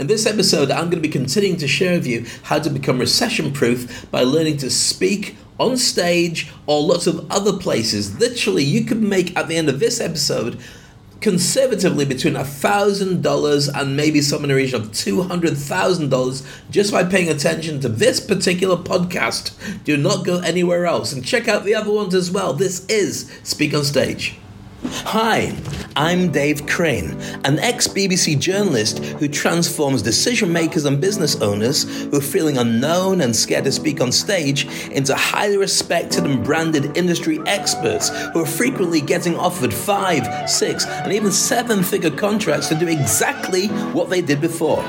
In this episode, I'm going to be continuing to share with you how to become recession proof by learning to speak on stage or lots of other places. Literally, you could make at the end of this episode conservatively between $1,000 and maybe some in the region of $200,000 just by paying attention to this particular podcast. Do not go anywhere else and check out the other ones as well. This is Speak on Stage. Hi, I'm Dave Crane, an ex BBC journalist who transforms decision makers and business owners who are feeling unknown and scared to speak on stage into highly respected and branded industry experts who are frequently getting offered five, six, and even seven figure contracts to do exactly what they did before.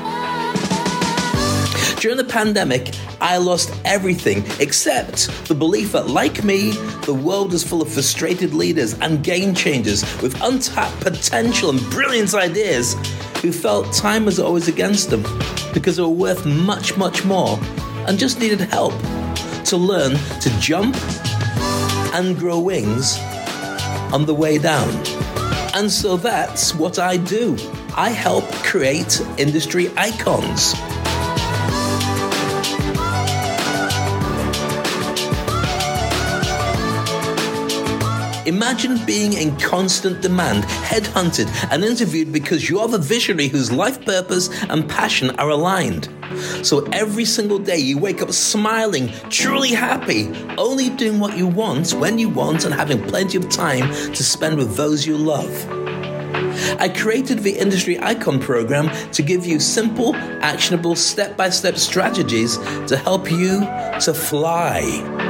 During the pandemic, I lost everything except the belief that, like me, the world is full of frustrated leaders and game changers with untapped potential and brilliant ideas who felt time was always against them because they were worth much, much more and just needed help to learn to jump and grow wings on the way down. And so that's what I do. I help create industry icons. Imagine being in constant demand, headhunted, and interviewed because you're the visionary whose life purpose and passion are aligned. So every single day you wake up smiling, truly happy, only doing what you want when you want, and having plenty of time to spend with those you love. I created the Industry Icon program to give you simple, actionable, step by step strategies to help you to fly.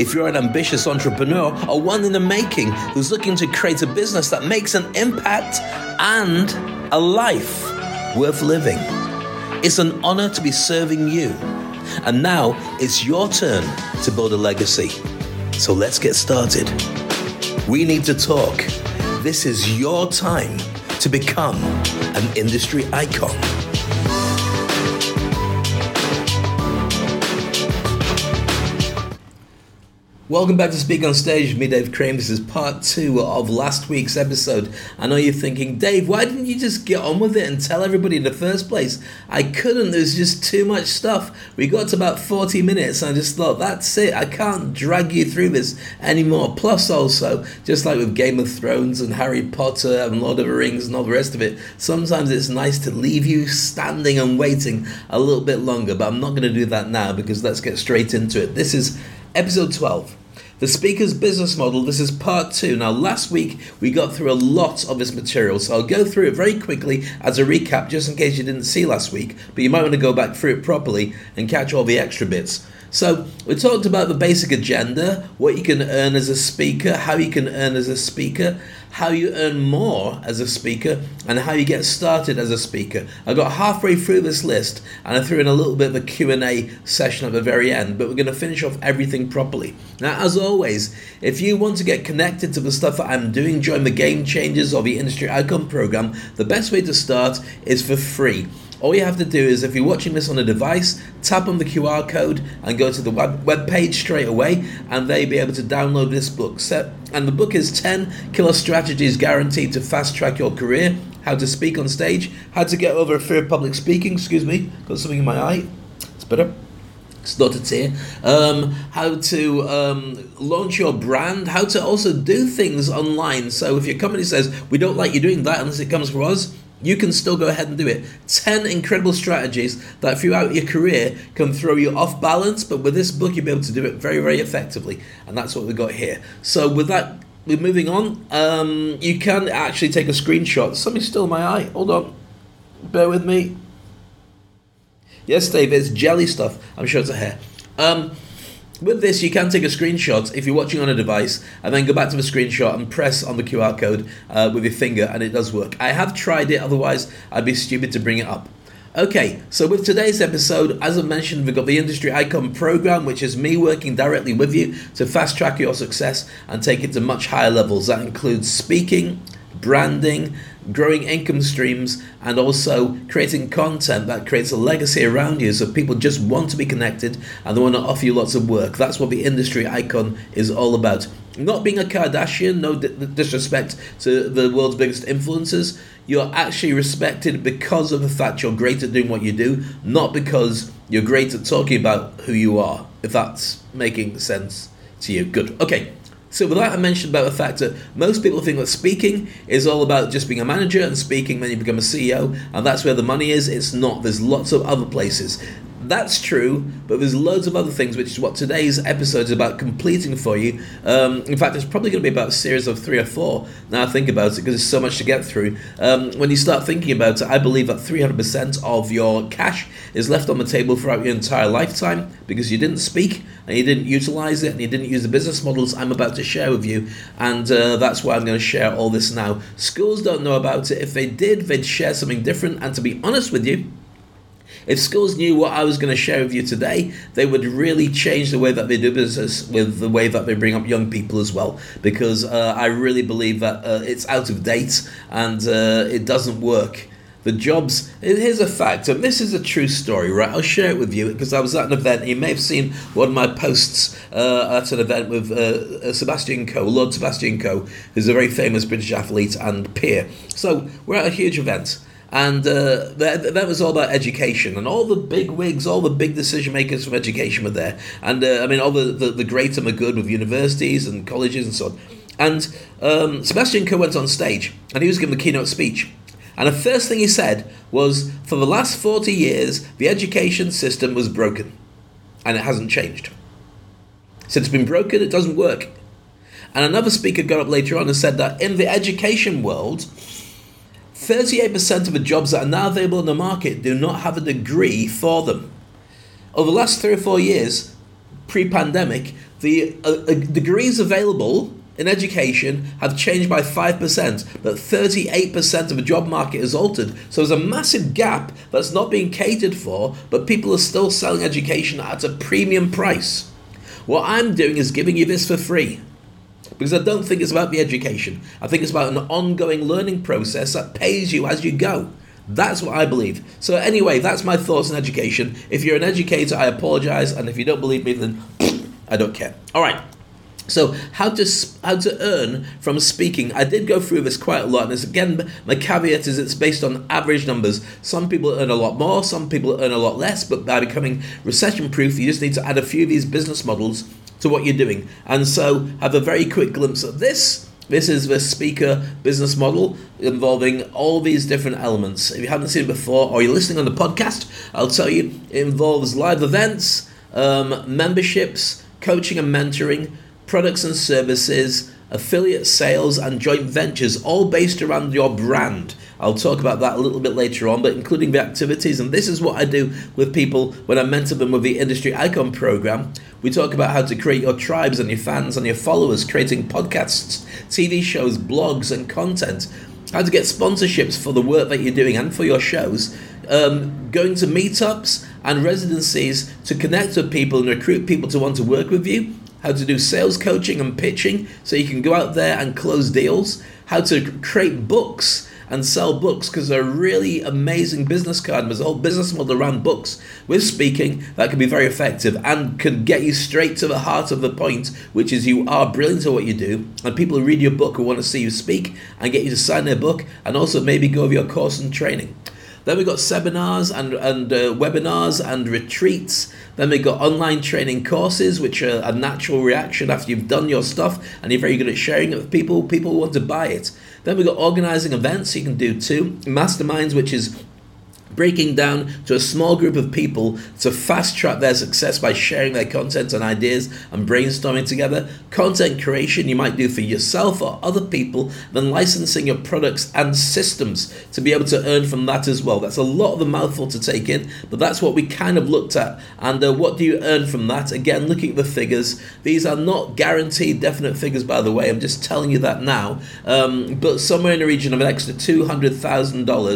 If you're an ambitious entrepreneur or one in the making who's looking to create a business that makes an impact and a life worth living, it's an honor to be serving you. And now it's your turn to build a legacy. So let's get started. We need to talk. This is your time to become an industry icon. Welcome back to Speak on Stage with me, Dave Crane. This is part two of last week's episode. I know you're thinking, Dave, why didn't you just get on with it and tell everybody in the first place? I couldn't, there's just too much stuff. We got to about 40 minutes and I just thought, that's it, I can't drag you through this anymore. Plus, also, just like with Game of Thrones and Harry Potter and Lord of the Rings and all the rest of it, sometimes it's nice to leave you standing and waiting a little bit longer, but I'm not going to do that now because let's get straight into it. This is episode 12 the speaker's business model, this is part two. Now, last week we got through a lot of this material, so I'll go through it very quickly as a recap, just in case you didn't see last week, but you might want to go back through it properly and catch all the extra bits. So, we talked about the basic agenda, what you can earn as a speaker, how you can earn as a speaker, how you earn more as a speaker, and how you get started as a speaker. I got halfway through this list and I threw in a little bit of a Q&A session at the very end, but we're going to finish off everything properly. Now, as always, if you want to get connected to the stuff that I'm doing, join the Game Changers or the Industry Icon program, the best way to start is for free. All you have to do is, if you're watching this on a device, tap on the QR code and go to the web, web page straight away, and they'll be able to download this book. So, and the book is 10 killer strategies guaranteed to fast track your career, how to speak on stage, how to get over a fear of public speaking. Excuse me, got something in my eye. It's better. It's not a tear. Um, how to um, launch your brand, how to also do things online. So if your company says, we don't like you doing that unless it comes from us, you can still go ahead and do it. 10 incredible strategies that throughout your career can throw you off balance, but with this book, you'll be able to do it very, very effectively. And that's what we've got here. So, with that, we're moving on. Um, you can actually take a screenshot. Something's still in my eye. Hold on. Bear with me. Yes, Dave, it's jelly stuff. I'm sure it's a hair. Um, with this, you can take a screenshot if you're watching on a device and then go back to the screenshot and press on the QR code uh, with your finger, and it does work. I have tried it, otherwise, I'd be stupid to bring it up. Okay, so with today's episode, as I mentioned, we've got the Industry Icon program, which is me working directly with you to fast track your success and take it to much higher levels. That includes speaking, branding, growing income streams, and also creating content that creates a legacy around you so people just want to be connected and they want to offer you lots of work. That's what the industry icon is all about. Not being a Kardashian, no disrespect to the world's biggest influencers. You're actually respected because of the fact you're great at doing what you do, not because you're great at talking about who you are, if that's making sense to you. Good. Okay. So with that, I mentioned about the fact that most people think that speaking is all about just being a manager and speaking, then you become a CEO, and that's where the money is. It's not. There's lots of other places. That's true, but there's loads of other things, which is what today's episode is about completing for you. Um, in fact, it's probably going to be about a series of three or four. Now I think about it, because there's so much to get through. Um, when you start thinking about it, I believe that 300% of your cash is left on the table throughout your entire lifetime because you didn't speak and you didn't utilize it and you didn't use the business models I'm about to share with you. And uh, that's why I'm going to share all this now. Schools don't know about it. If they did, they'd share something different. And to be honest with you, if schools knew what I was going to share with you today, they would really change the way that they do business with the way that they bring up young people as well. Because uh, I really believe that uh, it's out of date and uh, it doesn't work. The jobs, here's a fact, and this is a true story, right? I'll share it with you because I was at an event. You may have seen one of my posts uh, at an event with uh, uh Sebastian Coe, Lord Sebastian Coe, who's a very famous British athlete and peer. So we're at a huge event and uh, that, that was all about education. And all the big wigs all the big decision makers from education were there. And uh, i mean all the, the, the great and the good with universities and colleges and so on. And um, sebastian coe went on stage and he was giving the keynote speech. And the first thing he said was for the last 40 years the education system was broken and it hasn't changed. Since it's been broken it doesn't work. And another speaker got up later on and said that in the education world 38% of the jobs that are now available in the market do not have a degree for them. Over the last three or four years, pre pandemic, the uh, uh, degrees available in education have changed by 5%, but 38% of the job market has altered. So there's a massive gap that's not being catered for, but people are still selling education at a premium price. What I'm doing is giving you this for free because I don't think it's about the education. I think it's about an ongoing learning process that pays you as you go. That's what I believe. So, anyway, that's my thoughts on education. If you're an educator, I apologize, and if you don't believe me, then I don't care. All right. So how to how to earn from speaking? I did go through this quite a lot, and again my caveat is it's based on average numbers. Some people earn a lot more, some people earn a lot less, but by becoming recession proof, you just need to add a few of these business models to what you're doing. And so have a very quick glimpse of this. This is the speaker business model involving all these different elements. If you haven't seen it before or you're listening on the podcast, I'll tell you it involves live events, um, memberships, coaching and mentoring, products and services, affiliate sales, and joint ventures, all based around your brand. I'll talk about that a little bit later on, but including the activities. And this is what I do with people when I mentor them with the Industry Icon program. We talk about how to create your tribes and your fans and your followers, creating podcasts, TV shows, blogs, and content. How to get sponsorships for the work that you're doing and for your shows. Um, going to meetups and residencies to connect with people and recruit people to want to work with you how to do sales coaching and pitching so you can go out there and close deals, how to create books and sell books because they're really amazing business card. There's a whole business model around books with speaking that can be very effective and can get you straight to the heart of the point, which is you are brilliant at what you do, and people who read your book who want to see you speak and get you to sign their book and also maybe go over your course and training. Then we got seminars and, and uh, webinars and retreats. Then we got online training courses, which are a natural reaction after you've done your stuff and you're very good at sharing it with people. People want to buy it. Then we've got organizing events you can do too. Masterminds, which is breaking down to a small group of people to fast track their success by sharing their content and ideas and brainstorming together. Content creation you might do for yourself or other people, then licensing your products and systems to be able to earn from that as well. That's a lot of a mouthful to take in, but that's what we kind of looked at. And uh, what do you earn from that? Again, looking at the figures, these are not guaranteed definite figures, by the way. I'm just telling you that now. Um, but somewhere in the region of an extra $200,000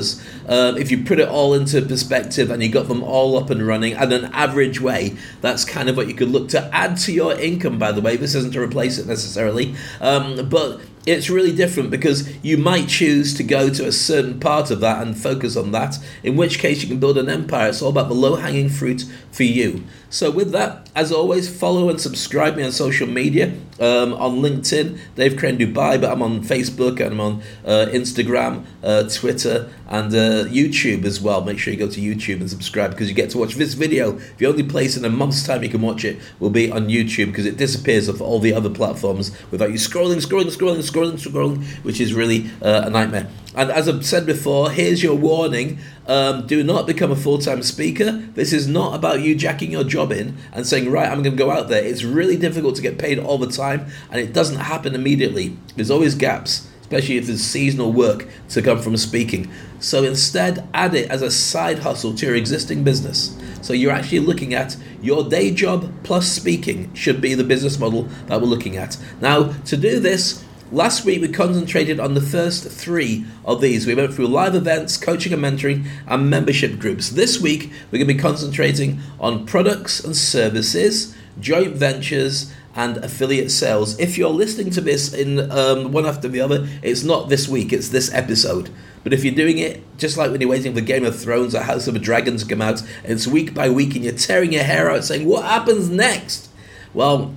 uh, if you put it all all into perspective and you got them all up and running at an average way, that's kind of what you could look to add to your income, by the way. This isn't to replace it necessarily. Um, but it's really different because you might choose to go to a certain part of that and focus on that, in which case you can build an empire. It's all about the low hanging fruit for you. So, with that, as always, follow and subscribe me on social media. Um, on LinkedIn, Dave Crane Dubai, but I'm on Facebook and I'm on uh, Instagram, uh, Twitter, and uh, YouTube as well. Make sure you go to YouTube and subscribe because you get to watch this video. The only place in a month's time you can watch it will be on YouTube because it disappears off all the other platforms without you scrolling, scrolling, scrolling, scrolling, scrolling, which is really uh, a nightmare. And as I've said before, here's your warning. Um, do not become a full time speaker. This is not about you jacking your job in and saying, right, I'm going to go out there. It's really difficult to get paid all the time, and it doesn't happen immediately. There's always gaps, especially if there's seasonal work to come from speaking. So instead, add it as a side hustle to your existing business. So you're actually looking at your day job plus speaking, should be the business model that we're looking at. Now, to do this, Last week we concentrated on the first three of these. We went through live events, coaching and mentoring, and membership groups. This week we're going to be concentrating on products and services, joint ventures, and affiliate sales. If you're listening to this in um, one after the other, it's not this week, it's this episode. But if you're doing it just like when you're waiting for Game of Thrones or House of the Dragon to come out, and it's week by week and you're tearing your hair out saying, What happens next? Well,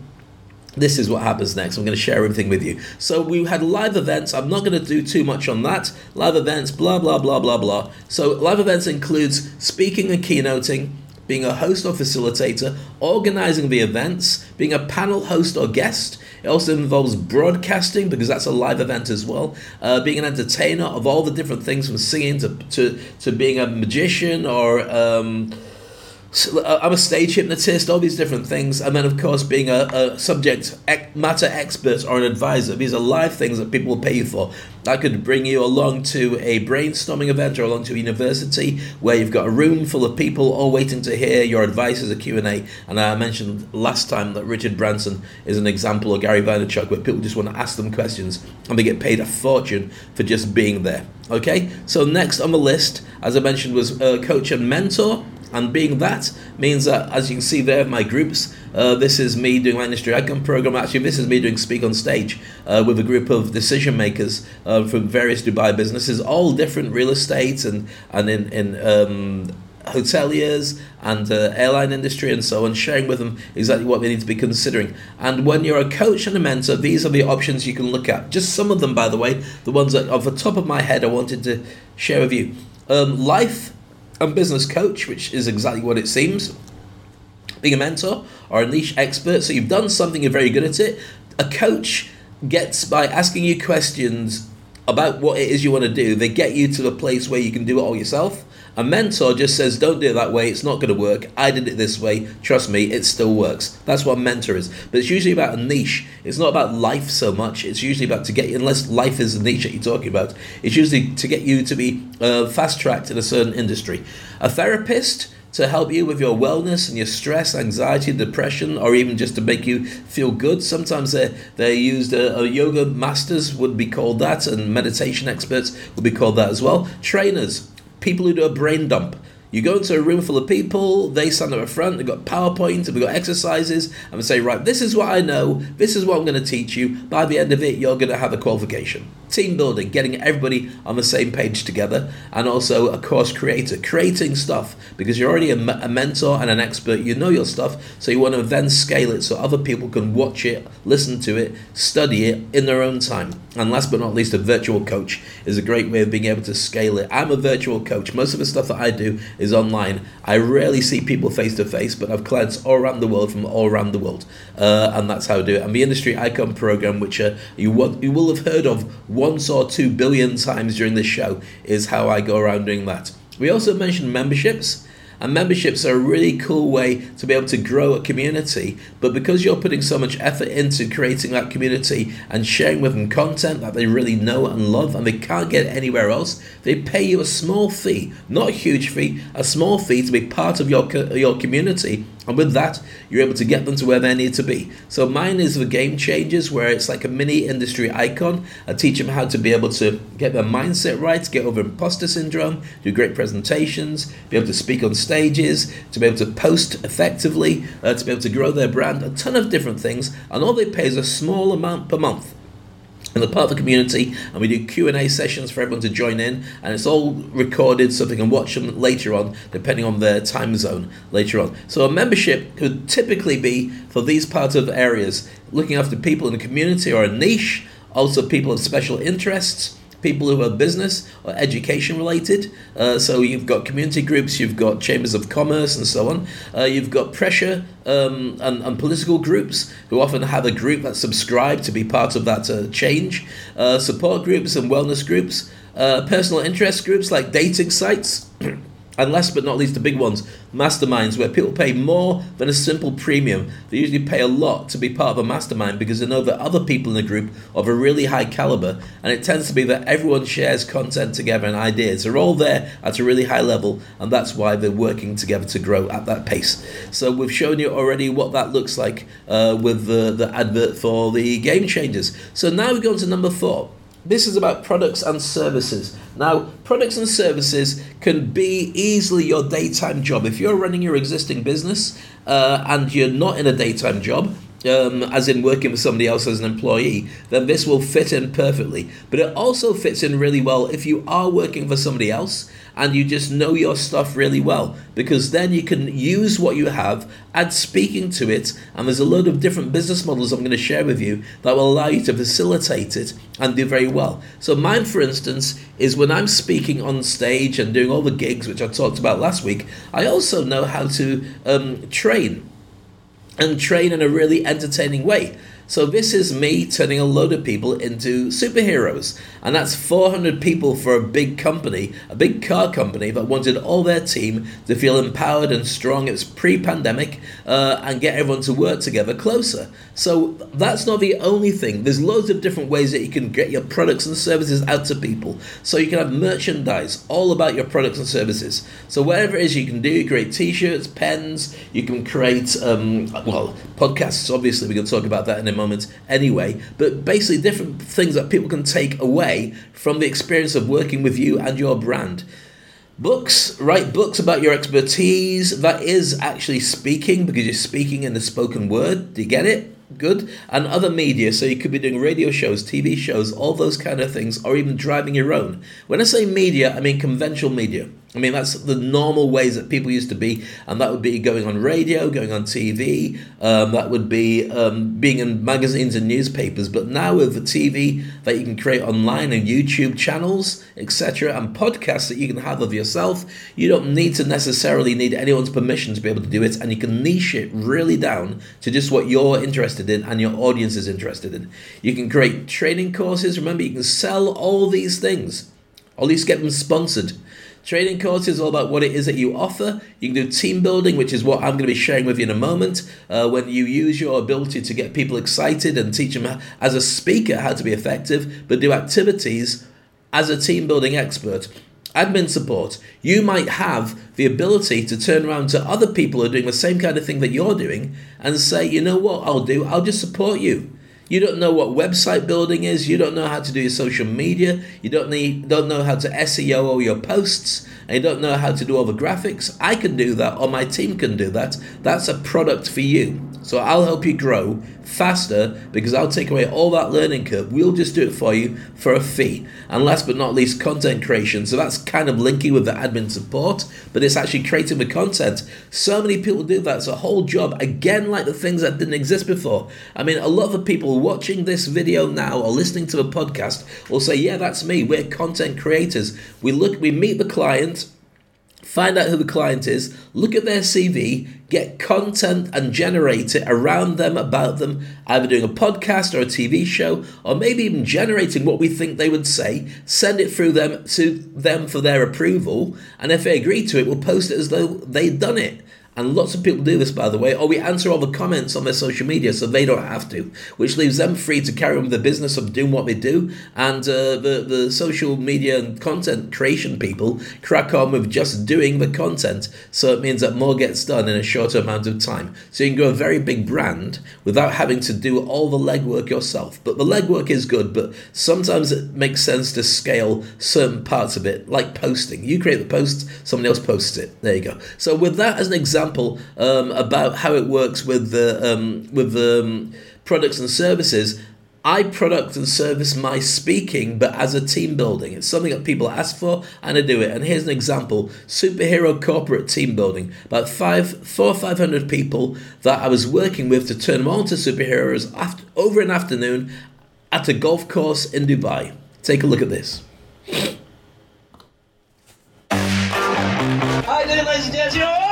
this is what happens next. I'm going to share everything with you. So we had live events. I'm not going to do too much on that. Live events, blah blah blah blah blah. So live events includes speaking and keynoting, being a host or facilitator, organizing the events, being a panel host or guest. It also involves broadcasting because that's a live event as well. Uh, being an entertainer of all the different things from singing to to, to being a magician or um, I'm a stage hypnotist, all these different things, and then of course being a, a subject matter expert or an advisor. These are live things that people will pay you for. That could bring you along to a brainstorming event or along to a university where you've got a room full of people all waiting to hear your advice as a Q&A. And I mentioned last time that Richard Branson is an example, or Gary Vaynerchuk, where people just want to ask them questions and they get paid a fortune for just being there. Okay, so next on the list, as I mentioned, was uh, coach and mentor. And being that means that, as you can see there, my groups, uh, this is me doing my industry icon program. Actually, this is me doing Speak on Stage uh, with a group of decision makers uh, from various Dubai businesses, all different real estate and, and in, in um, hoteliers and uh, airline industry and so on, sharing with them exactly what they need to be considering. And when you're a coach and a mentor, these are the options you can look at. Just some of them, by the way, the ones that off the top of my head I wanted to share with you. Um, life and business coach, which is exactly what it seems. Being a mentor or a niche expert, so you've done something, you're very good at it. A coach gets by asking you questions about what it is you want to do, they get you to the place where you can do it all yourself. A mentor just says, don't do it that way, it's not going to work. I did it this way, trust me, it still works. That's what a mentor is. But it's usually about a niche. It's not about life so much. It's usually about to get you, unless life is the niche that you're talking about, it's usually to get you to be uh, fast tracked in a certain industry. A therapist, to help you with your wellness and your stress, anxiety, depression, or even just to make you feel good. Sometimes they're, they're used, uh, uh, yoga masters would be called that, and meditation experts would be called that as well. Trainers, people who do a brain dump. You go into a room full of people, they stand up front, they've got PowerPoint, and we've got exercises, and we say, right, this is what I know, this is what I'm going to teach you. By the end of it, you're going to have a qualification. Team building, getting everybody on the same page together, and also a course creator, creating stuff, because you're already a, a mentor and an expert, you know your stuff, so you want to then scale it so other people can watch it, listen to it, study it in their own time. And last but not least, a virtual coach is a great way of being able to scale it. I'm a virtual coach. Most of the stuff that I do is online. I rarely see people face to face, but I've clients all around the world from all around the world, uh, and that's how I do it. And the Industry Icon program, which uh, you you will have heard of once or two billion times during this show, is how I go around doing that. We also mentioned memberships. And memberships are a really cool way to be able to grow a community. But because you're putting so much effort into creating that community and sharing with them content that they really know and love and they can't get anywhere else, they pay you a small fee, not a huge fee, a small fee to be part of your, your community and with that, you're able to get them to where they need to be. So mine is the game changers, where it's like a mini industry icon. I teach them how to be able to get their mindset right, get over imposter syndrome, do great presentations, be able to speak on stages, to be able to post effectively, uh, to be able to grow their brand, a ton of different things. And all they pay is a small amount per month. And the part of the community and we do q&a sessions for everyone to join in and it's all recorded so they can watch them later on depending on their time zone later on. So a membership could typically be for these parts of areas looking after people in the community or a niche also people of special interests people who are business or education related. Uh, so you've got community groups, you've got chambers of commerce, and so on. Uh, you've got pressure um, and, and, political groups who often have a group that subscribe to be part of that uh, change. Uh, support groups and wellness groups. Uh, personal interest groups like dating sites. And last but not least, the big ones, masterminds, where people pay more than a simple premium. They usually pay a lot to be part of a mastermind because they know that other people in the group are of a really high caliber, and it tends to be that everyone shares content together and ideas. They're all there at a really high level, and that's why they're working together to grow at that pace. So we've shown you already what that looks like uh, with the, the advert for the game changers. So now we go on to number four. This is about products and services. Now, products and services can be easily your daytime job. If you're running your existing business uh, and you're not in a daytime job, um, as in working for somebody else as an employee, then this will fit in perfectly. But it also fits in really well if you are working for somebody else and you just know your stuff really well, because then you can use what you have, add speaking to it, and there's a load of different business models I'm going to share with you that will allow you to facilitate it and do very well. So, mine, for instance, is when I'm speaking on stage and doing all the gigs, which I talked about last week, I also know how to um, train and train in a really entertaining way. So this is me turning a load of people into superheroes. And that's 400 people for a big company, a big car company that wanted all their team to feel empowered and strong. It's pre-pandemic uh, and get everyone to work together closer. So that's not the only thing. There's loads of different ways that you can get your products and services out to people. So you can have merchandise all about your products and services. So whatever it is you can do, you create t-shirts, pens, you can create, um, well, podcasts, obviously we can talk about that in a moment anyway, but basically different things that people can take away from the experience of working with you and your brand. Books, write books about your expertise. That is actually speaking because you're speaking in the spoken word. Do you get it? Good. And other media, so you could be doing radio shows, TV shows, all those kind of things, or even driving your own. When I say media, I mean conventional media. I mean, that's the normal ways that people used to be, and that would be going on radio, going on TV, um, that would be um, being in magazines and newspapers. But now with the TV that you can create online and YouTube channels, etc., and podcasts that you can have of yourself, you don't need to necessarily need anyone's permission to be able to do it, and you can niche it really down to just what you're interested in and your audience is interested in. You can create training courses. Remember, you can sell all these things, or at least get them sponsored. Training courses is all about what it is that you offer. You can do team building, which is what I'm going to be sharing with you in a moment. Uh, when you use your ability to get people excited and teach them as a speaker how to be effective, but do activities as a team building expert. Admin support. You might have the ability to turn around to other people who are doing the same kind of thing that you're doing and say, you know what, I'll do, I'll just support you. You don't know what website building is. You don't know how to do your social media. You don't need don't know how to SEO all your posts. And you don't know how to do all the graphics. I can do that, or my team can do that. That's a product for you. So I'll help you grow faster because I'll take away all that learning curve. We'll just do it for you for a fee. And last but not least, content creation. So that's kind of linking with the admin support, but it's actually creating the content. So many people do that. It's a whole job. Again, like the things that didn't exist before. I mean, a lot of the people watching this video now or listening to the podcast will say, Yeah, that's me. We're content creators. We look, we meet the client find out who the client is, look at their CV, get content and generate it around them, about them, either doing a podcast or a TV show, or maybe even generating what we think they would say, send it through them to them for their approval, and if they agree to it, we'll post it as though they'd done it. And lots of people do this, by the way, or we answer all the comments on their social media so they don't have to, which leaves them free to carry on with the business of doing what they do. And uh, the, the social media and content creation people crack on with just doing the content. So it means that more gets done in a shorter amount of time. So you can grow a very big brand without having to do all the legwork yourself. But the legwork is good, but sometimes it makes sense to scale certain parts of it, like posting. You create the post, somebody else posts it. There you go. So with that as an example, example um, about how it works with the um, with the um, products and services. I product and service my speaking, but as a team building. It's something that people ask for, and I do it. And here's an example: superhero corporate team building. About five, four, five hundred people that I was working with to turn them on to superheroes after, over an afternoon at a golf course in Dubai. Take a look at this. Hi there, ladies and gentlemen.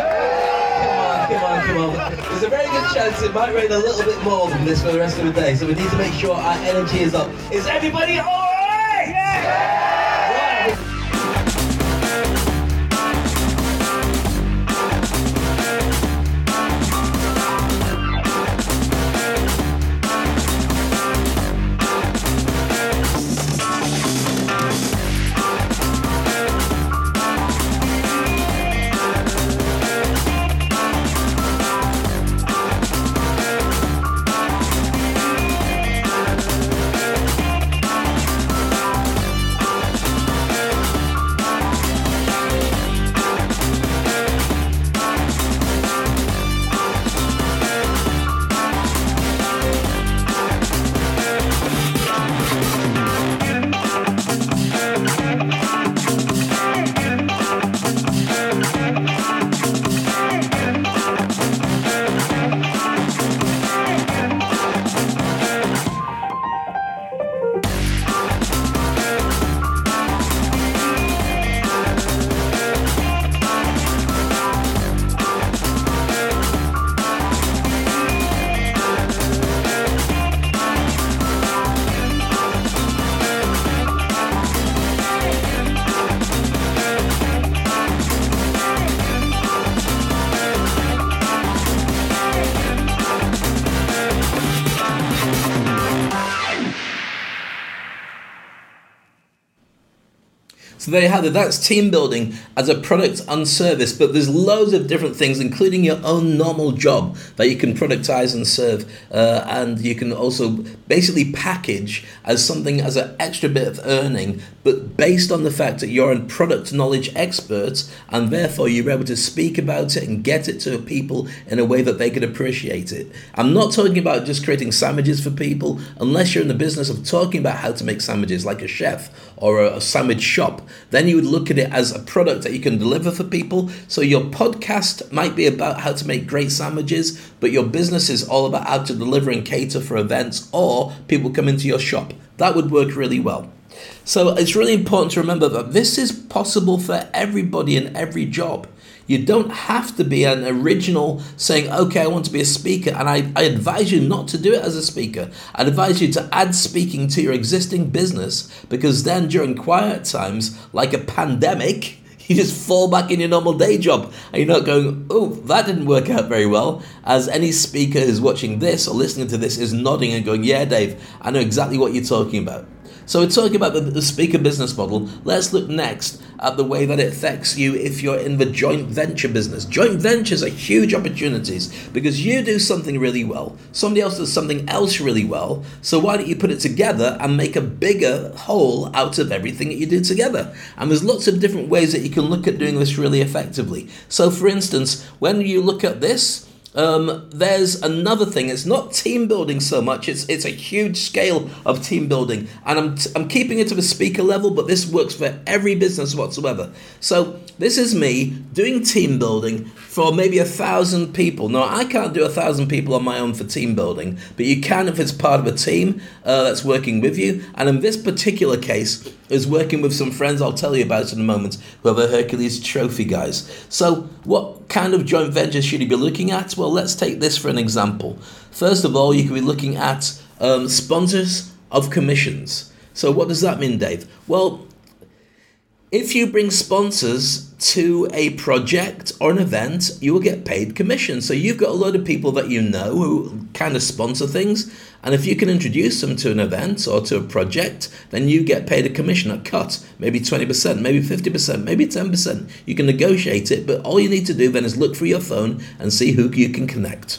Come on, come on, come on. There's a very good chance it might rain a little bit more than this for the rest of the day, so we need to make sure our energy is up. Is everybody alright? You have it. That's team building as a product and service. But there's loads of different things, including your own normal job that you can productize and serve, uh, and you can also basically package as something as an extra bit of earning, but based on the fact that you're a product knowledge expert, and therefore you're able to speak about it and get it to people in a way that they could appreciate it. I'm not talking about just creating sandwiches for people, unless you're in the business of talking about how to make sandwiches, like a chef or a, a sandwich shop then you would look at it as a product that you can deliver for people. So your podcast might be about how to make great sandwiches, but your business is all about how to deliver and cater for events or people come into your shop. That would work really well. So it's really important to remember that this is possible for everybody in every job. You don't have to be an original saying, okay, I want to be a speaker. And I, I advise you not to do it as a speaker. I'd advise you to add speaking to your existing business because then during quiet times, like a pandemic, you just fall back in your normal day job and you're not going, oh, that didn't work out very well. As any speaker who's watching this or listening to this is nodding and going, yeah, Dave, I know exactly what you're talking about. So we're talking about the, speaker business model. Let's look next at the way that it affects you if you're in the joint venture business. Joint ventures are huge opportunities because you do something really well, somebody else does something else really well. So why don't you put it together and make a bigger whole out of everything that you do together? And there's lots of different ways that you can look at doing this really effectively. So for instance, when you look at this, um, there's another thing. It's not team building so much. It's it's a huge scale of team building, and I'm t- I'm keeping it to the speaker level, but this works for every business whatsoever. So this is me doing team building for maybe a thousand people. Now I can't do a thousand people on my own for team building, but you can if it's part of a team uh, that's working with you. And in this particular case, is working with some friends I'll tell you about in a moment who are the Hercules Trophy guys. So what kind of joint ventures should you be looking at? Well, let's take this for an example. First of all, you could be looking at um, sponsors of commissions. So, what does that mean, Dave? Well, if you bring sponsors to a project or an event, you will get paid commission. So you've got a lot of people that you know who kind of sponsor things, and if you can introduce them to an event or to a project, then you get paid a commission, a cut, maybe 20%, maybe 50%, maybe 10%. You can negotiate it, but all you need to do then is look through your phone and see who you can connect.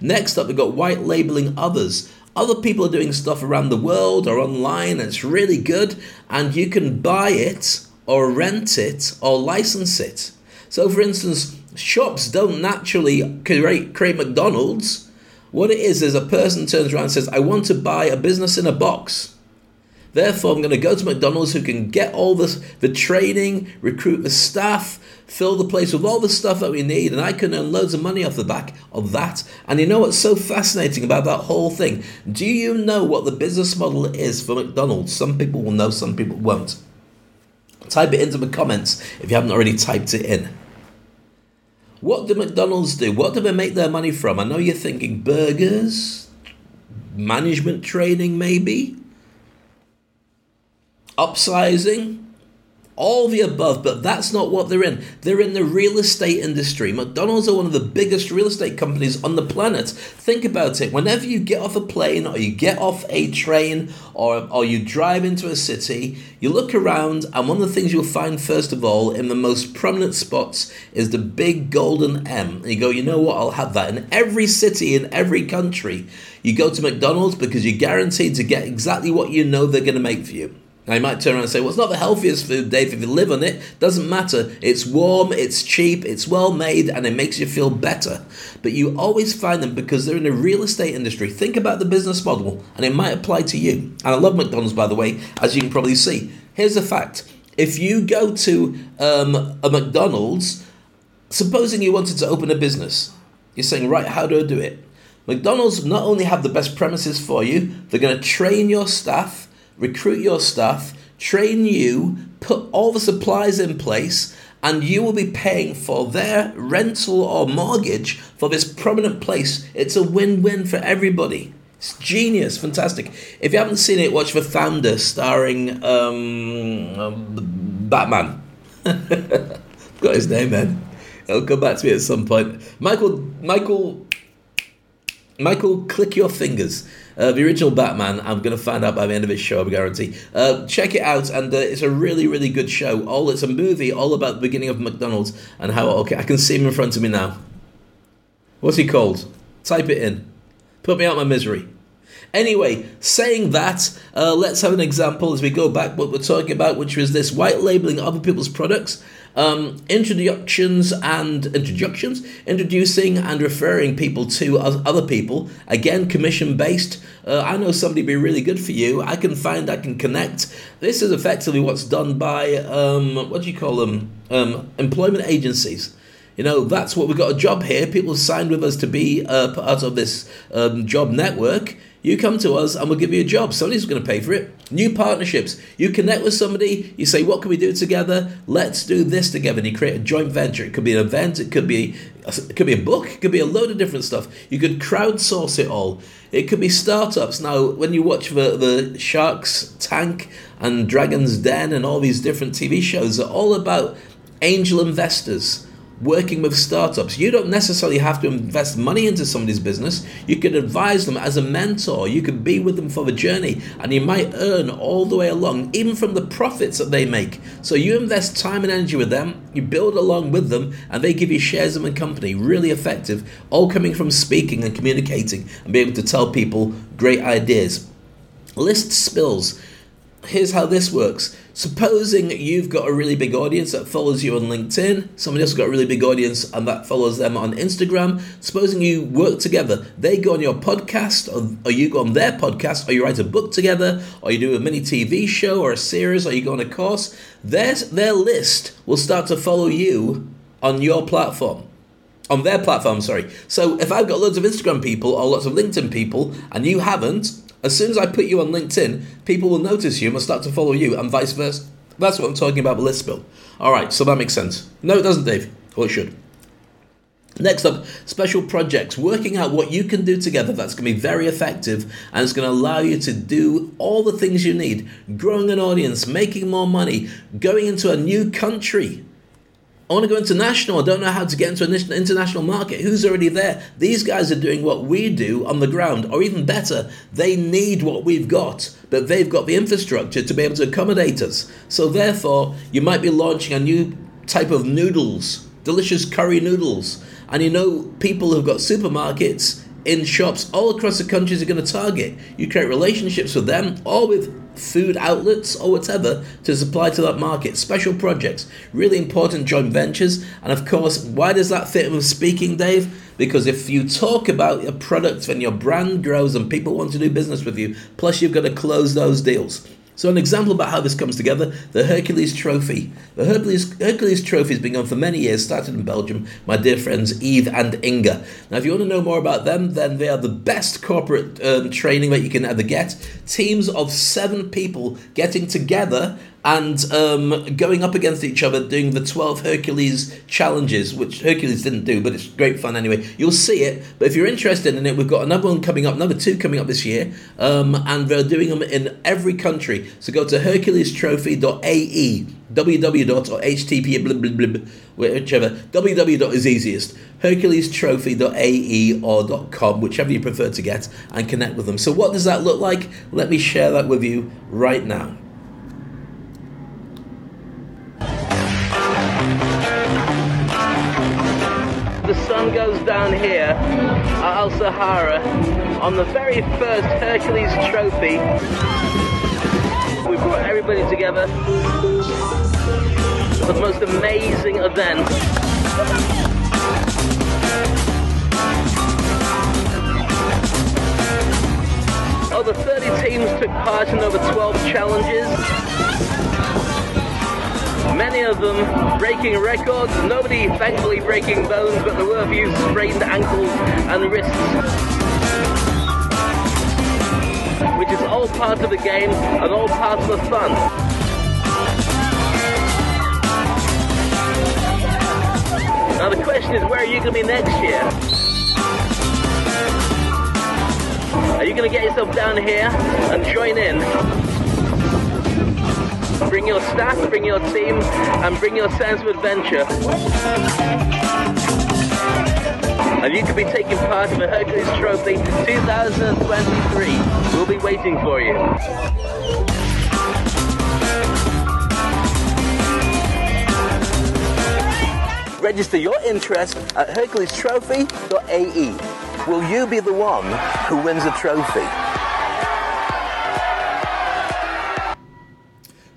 Next up, we've got white labeling others. Other people are doing stuff around the world or online, and it's really good, and you can buy it or rent it or license it. So, for instance, shops don't naturally create, create McDonald's. What it is is a person turns around and says, I want to buy a business in a box. Therefore, I'm going to go to McDonald's who can get all this, the training, recruit the staff, fill the place with all the stuff that we need, and I can earn loads of money off the back of that. And you know what's so fascinating about that whole thing? Do you know what the business model is for McDonald's? Some people will know, some people won't. Type it into the comments if you haven't already typed it in. What do McDonald's do? What do they make their money from? I know you're thinking burgers, management training, maybe, upsizing, all the above, but that's not what they're in. They're in the real estate industry. McDonald's are one of the biggest real estate companies on the planet. Think about it. Whenever you get off a plane or you get off a train or, or you drive into a city, you look around, and one of the things you'll find, first of all, in the most prominent spots is the big golden M. And you go, you know what, I'll have that. In every city, in every country, you go to McDonald's because you're guaranteed to get exactly what you know they're going to make for you. Now you might turn around and say, "Well, it's not the healthiest food, Dave. If you live on it, doesn't matter. It's warm, it's cheap, it's well made, and it makes you feel better." But you always find them because they're in the real estate industry. Think about the business model, and it might apply to you. And I love McDonald's, by the way, as you can probably see. Here's the fact: if you go to um, a McDonald's, supposing you wanted to open a business, you're saying, "Right, how do I do it?" McDonald's not only have the best premises for you, they're going to train your staff recruit your staff, train you, put all the supplies in place, and you will be paying for their rental or mortgage for this prominent place. It's a win win for everybody. It's genius, fantastic. If you haven't seen it, watch The Founder starring um, um, Batman. Got his name, man. It'll come back to me at some point. Michael, Michael, Michael, click your fingers. Uh, the original Batman, I'm going to find out by the end of this show, I guarantee. Uh, check it out, and uh, it's a really, really good show. All It's a movie all about the beginning of McDonald's and how, okay, I can see him in front of me now. What's he called? Type it in. Put me out my misery. Anyway, saying that, uh, let's have an example as we go back what we're talking about, which was this white labeling other people's products um, introductions and introductions, introducing and referring people to other people. Again, commission based. Uh, I know somebody be really good for you. I can find, I can connect. This is effectively what's done by um, what do you call them? Um, employment agencies. You know, that's what we've got a job here. People signed with us to be uh, part of this um, job network. You come to us and we'll give you a job. Somebody's going to pay for it. New partnerships. You connect with somebody, you say, What can we do together? Let's do this together. And you create a joint venture. It could be an event, it could be, it could be a book, it could be a load of different stuff. You could crowdsource it all. It could be startups. Now, when you watch the, the Sharks Tank and Dragon's Den and all these different TV shows, they're all about angel investors working with startups. You don't necessarily have to invest money into somebody's business. You could advise them as a mentor. You could be with them for the journey, and you might earn all the way along, even from the profits that they make. So you invest time and energy with them, you build along with them, and they give you shares in the company. Really effective, all coming from speaking and communicating and being able to tell people great ideas. List spills here's how this works. Supposing you've got a really big audience that follows you on LinkedIn, somebody else got a really big audience and that follows them on Instagram. Supposing you work together, they go on your podcast, or, or you go on their podcast, or you write a book together, or you do a mini TV show or a series, or you go on a course. Their, their list will start to follow you on your platform on their platform, sorry. So if I've got loads of Instagram people or lots of LinkedIn people and you haven't, as soon as I put you on LinkedIn, people will notice you and will start to follow you, and vice versa. That's what I'm talking about with list build. All right, so that makes sense. No, it doesn't, Dave. Well, it should. Next up, special projects. Working out what you can do together that's going to be very effective and it's going to allow you to do all the things you need. Growing an audience, making more money, going into a new country, I want to go international. I don't know how to get into an international market. Who's already there? These guys are doing what we do on the ground, or even better, they need what we've got, but they've got the infrastructure to be able to accommodate us. So, therefore, you might be launching a new type of noodles, delicious curry noodles. And you know, people who've got supermarkets in shops all across the countries are going to target. You create relationships with them or with food outlets or whatever to supply to that market. Special projects, really important joint ventures. And of course, why does that fit with speaking, Dave? Because if you talk about your product and your brand grows and people want to do business with you, plus you've got to close those deals. So, an example about how this comes together the Hercules Trophy. The Hercules, Hercules Trophy has been on for many years, started in Belgium, my dear friends Eve and Inga. Now, if you want to know more about them, then they are the best corporate um, training that you can ever get. Teams of seven people getting together and um, going up against each other doing the 12 Hercules challenges, which Hercules didn't do, but it's great fun anyway. You'll see it, but if you're interested in it, we've got another one coming up, another two coming up this year, um, and they're doing them in every country. So go to herculestrophy.ae, www or http, blah, blah, blah, blah, whichever, www is easiest, herculestrophy.ae or .com, whichever you prefer to get, and connect with them. So what does that look like? Let me share that with you right now. Sun goes down here at Al Sahara on the very first Hercules trophy. We brought everybody together for the most amazing event. Oh, over 30 teams took part in over 12 challenges many of them breaking records. Nobody, thankfully, breaking bones, but there were a few sprained ankles and wrists. Which is all part of the game and all part of the fun. Now the question is, where are you going to be next year? Are you going to get yourself down here and join in? Bring your staff, bring your team, and bring your sense of adventure. And you could be taking part in the Hercules Trophy 2023. We'll be waiting for you. Register your interest at HerculesTrophy.ae. Will you be the one who wins the trophy?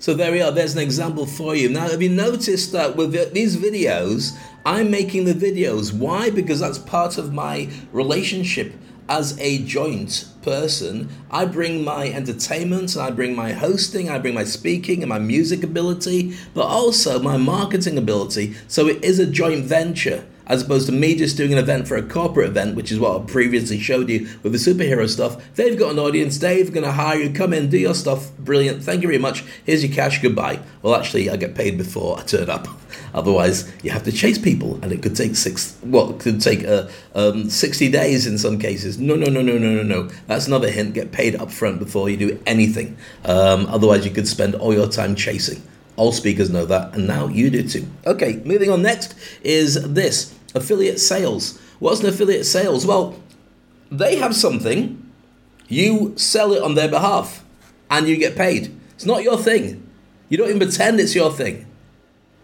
So there we are, there's an example for you. Now, have you noticed that with these videos, I'm making the videos? Why? Because that's part of my relationship as a joint person. I bring my entertainment, I bring my hosting, I bring my speaking and my music ability, but also my marketing ability. So it is a joint venture as opposed to me just doing an event for a corporate event, which is what I previously showed you with the superhero stuff. They've got an audience. They're going to hire you. Come in, do your stuff. Brilliant. Thank you very much. Here's your cash. Goodbye. Well, actually, I get paid before I turn up. Otherwise, you have to chase people, and it could take six. Well, could take uh, um, sixty days in some cases. No, no, no, no, no, no, no. That's another hint. Get paid up front before you do anything. Um, otherwise, you could spend all your time chasing. All speakers know that, and now you do too. Okay, moving on next is this affiliate sales. What's an affiliate sales? Well, they have something, you sell it on their behalf, and you get paid. It's not your thing. You don't even pretend it's your thing.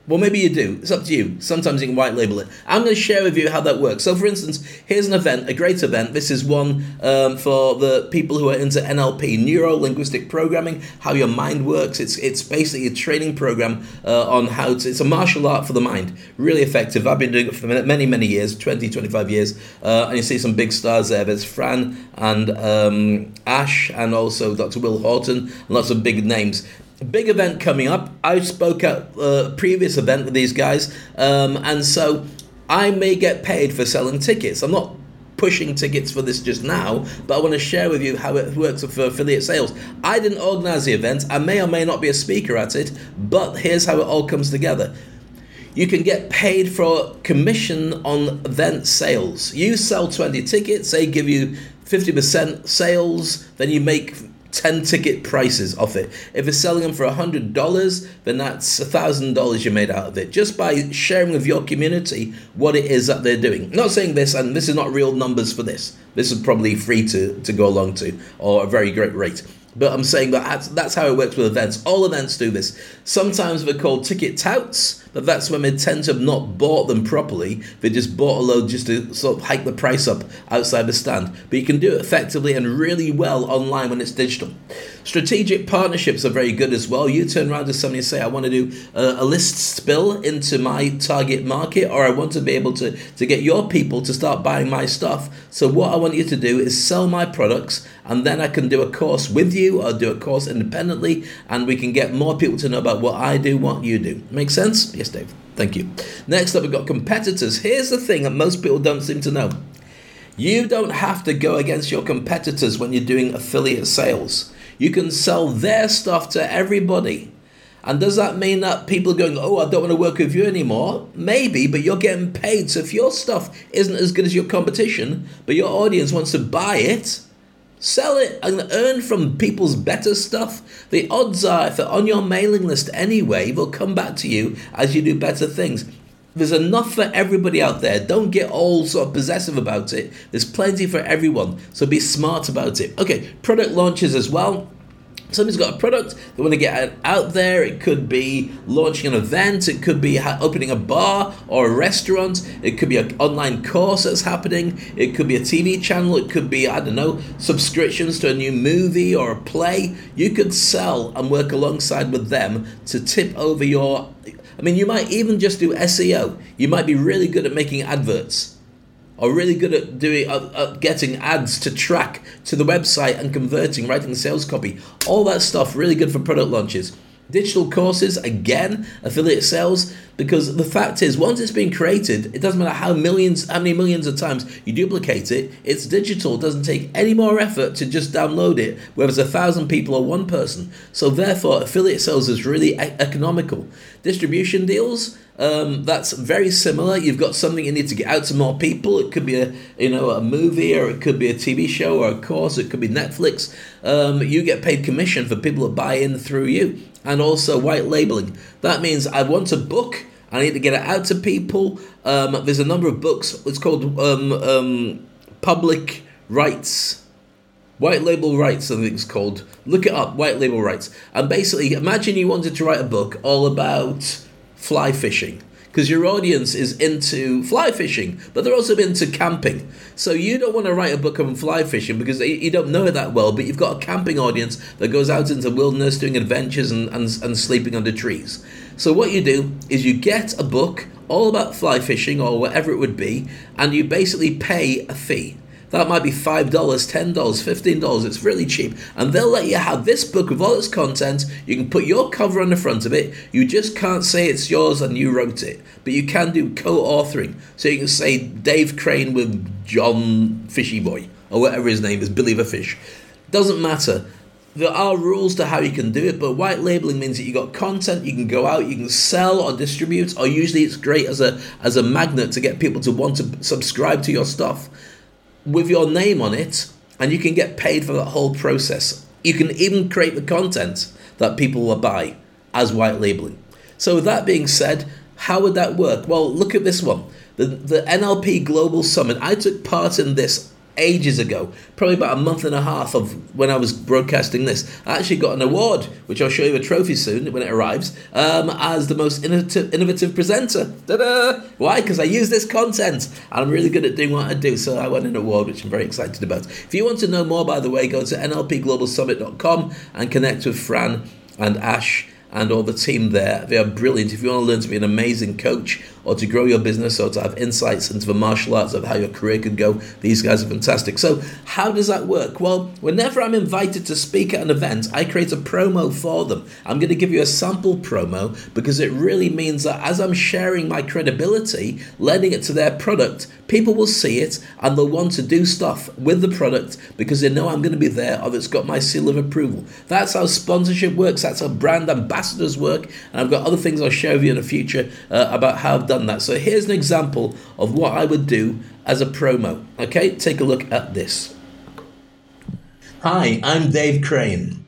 Well, maybe you do. It's up to you. Sometimes you can white label it. I'm going to share with you how that works. So, for instance, here's an event, a great event. This is one um, for the people who are into NLP, neuro linguistic programming, how your mind works. It's it's basically a training program uh, on how to. It's a martial art for the mind. Really effective. I've been doing it for many many years, 20, 25 years, uh, and you see some big stars there. There's Fran and um, Ash, and also Dr. Will Horton, lots of big names big event coming up. I spoke at a previous event with these guys, um, and so I may get paid for selling tickets. I'm not pushing tickets for this just now, but I want to share with you how it works for affiliate sales. I didn't organize the event. I may or may not be a speaker at it, but here's how it all comes together. You can get paid for commission on event sales. You sell 20 tickets, they give you 50% sales, then you make 10 ticket prices off it. If it's selling them for $100, then that's $1,000 you made out of it just by sharing with your community what it is that they're doing. not saying this, and this is not real numbers for this. This is probably free to, to go along to or a very great rate. But I'm saying that that's how it works with events. All events do this. Sometimes they're called ticket touts but that's when they tend to have not bought them properly. They just bought a load just to sort of hike the price up outside the stand. But you can do it effectively and really well online when it's digital. Strategic partnerships are very good as well. You turn around to somebody and say, I want to do a, a list spill into my target market, or I want to be able to, to get your people to start buying my stuff. So, what I want you to do is sell my products, and then I can do a course with you or do a course independently, and we can get more people to know about what I do, what you do. Make sense? Yes, Dave. Thank you. Next up, we've got competitors. Here's the thing that most people don't seem to know. You don't have to go against your competitors when you're doing affiliate sales. You can sell their stuff to everybody. And does that mean that people are going, oh, I don't want to work with you anymore? Maybe, but you're getting paid. So if your stuff isn't as good as your competition, but your audience wants to buy it, sell it and earn from people's better stuff. The odds are, if they're on your mailing list anyway, they'll come back to you as you do better things. There's enough for everybody out there. Don't get all sort of possessive about it. There's plenty for everyone. So be smart about it. Okay, product launches as well somebody's got a product they want to get out there it could be launching an event it could be opening a bar or a restaurant it could be an online course that's happening it could be a tv channel it could be i don't know subscriptions to a new movie or a play. You could sell and work alongside with them to tip over your i mean you might even just do seo you might be really good at making adverts are really good at doing uh, uh, getting ads to track to the website and converting, writing sales copy, all that stuff. Really good for product launches. Digital courses, again, affiliate sales, because the fact is, once it's been created, it doesn't matter how millions, how many millions of times you duplicate it, it's digital. It doesn't take any more effort to just download it, whether it's a thousand people or one person. So therefore, affiliate sales is really e- economical. Distribution deals, um, that's very similar. You've got something you need to get out to more people. It could be a you know a movie or it could be a TV show or a course. It could be Netflix. Um, you get paid commission for people that buy in through you, and also white labeling. That means I want a book. I need to get it out to people. Um, there's a number of books. It's called um, um, public rights. White label rights, I think it's called. Look it up, white label rights. And basically, imagine you wanted to write a book all about fly fishing because your audience is into fly fishing, but they're also into camping. So you don't want to write a book on fly fishing because you don't know it that well, but you've got a camping audience that goes out into wilderness doing adventures and, and, and sleeping under trees. So what you do is you get a book all about fly fishing or whatever it would be, and you basically pay a fee. That might be $5, $10, $15. It's really cheap. And they'll let you have this book with all its content. You can put your cover on the front of it. You just can't say it's yours and you wrote it. But you can do co authoring. So you can say Dave Crane with John Fishy Boy, or whatever his name is, Billy the Fish. Doesn't matter there are rules to how you can do it, but white labeling means that you got content you can go out, you can sell or distribute, or usually it's great as a as a magnet to get people to want to subscribe to your stuff with your name on it, and you can get paid for that whole process. You can even create the content that people will buy as white labeling. So, with that being said, how would that work? Well, look at this one. The, the NLP Global Summit. I took part in this ages ago, probably about a month and a half of when I was broadcasting this. I actually got an award, which I'll show you a trophy soon when it arrives, um, as the most innovative, innovative presenter. Ta-da! Why? Because I use this content and I'm really good at doing what I do. So I won an award, which I'm very excited about. If you want to know more, by the way, go to nlpglobalsummit.com and connect with Fran and Ash and all the team there. They are brilliant. If you want to learn to be an amazing coach or to grow your business or to have insights into the martial arts of how your career could go, these guys are fantastic. So, how does that work? Well, whenever I'm invited to speak at an event, I create a promo for them. I'm going to give you a sample promo because it really means that as I'm sharing my credibility, lending it to their product, people will see it and they'll want to do stuff with the product because they know I'm going to be there or it's got my seal of approval. That's how sponsorship works. That's how brand ambassadors work. And I've got other things I'll share with you in the future uh, about how done that. So here's an example of what I would do as a promo. Okay, take a look at this. Hi, I'm Dave Crane.